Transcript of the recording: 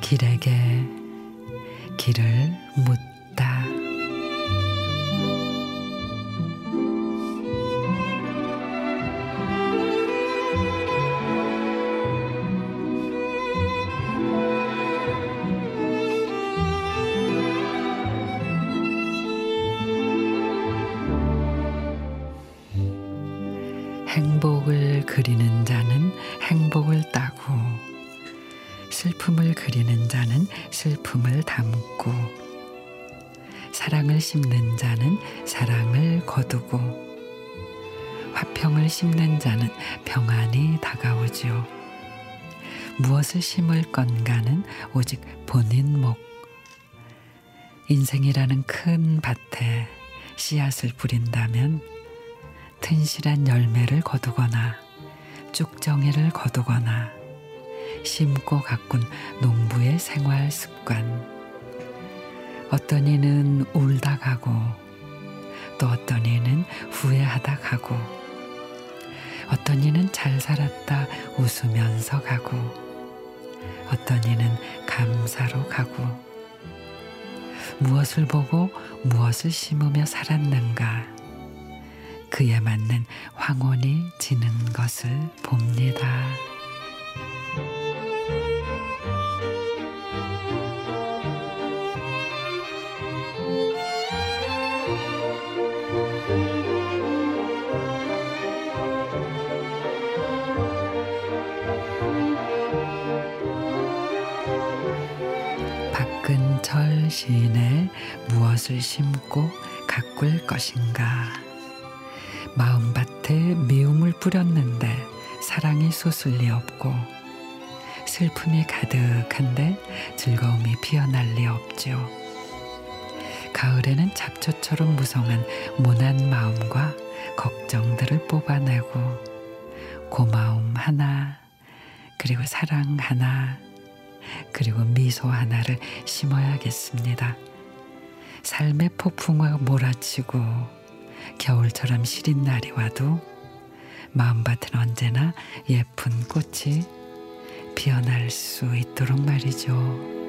길에게 길을 묻다. 행복을 그리는 자는 행복을 따고 슬픔을 그리는 자는 슬픔을 담고 사랑을 심는 자는 사랑을 거두고 화평을 심는 자는 평안이 다가오지요. 무엇을 심을 건가는 오직 본인 목. 인생이라는 큰 밭에 씨앗을 뿌린다면 튼실한 열매를 거두거나 쭉정이를 거두거나 심고 가꾼 농부의 생활 습관. 어떤 이는 울다 가고 또 어떤 이는 후회하다 가고 어떤 이는 잘 살았다 웃으면서 가고 어떤 이는 감사로 가고 무엇을 보고 무엇을 심으며 살았는가 그에 맞는 황혼이 지는 것을 봅니다. 박근철 시인의 무엇을 심고 가꿀 것인가 마음밭에 미움을 뿌렸는데 사랑이 솟을 리 없고 슬픔이 가득한데 즐거움이 피어날 리 없지요. 가을에는 잡초처럼 무성한 모난 마음과 걱정들을 뽑아내고 고마움 하나 그리고 사랑 하나 그리고 미소 하나를 심어야겠습니다. 삶의 폭풍과 몰아치고 겨울처럼 시린 날이 와도 마음밭은 언제나 예쁜 꽃이 피어날 수 있도록 말이죠.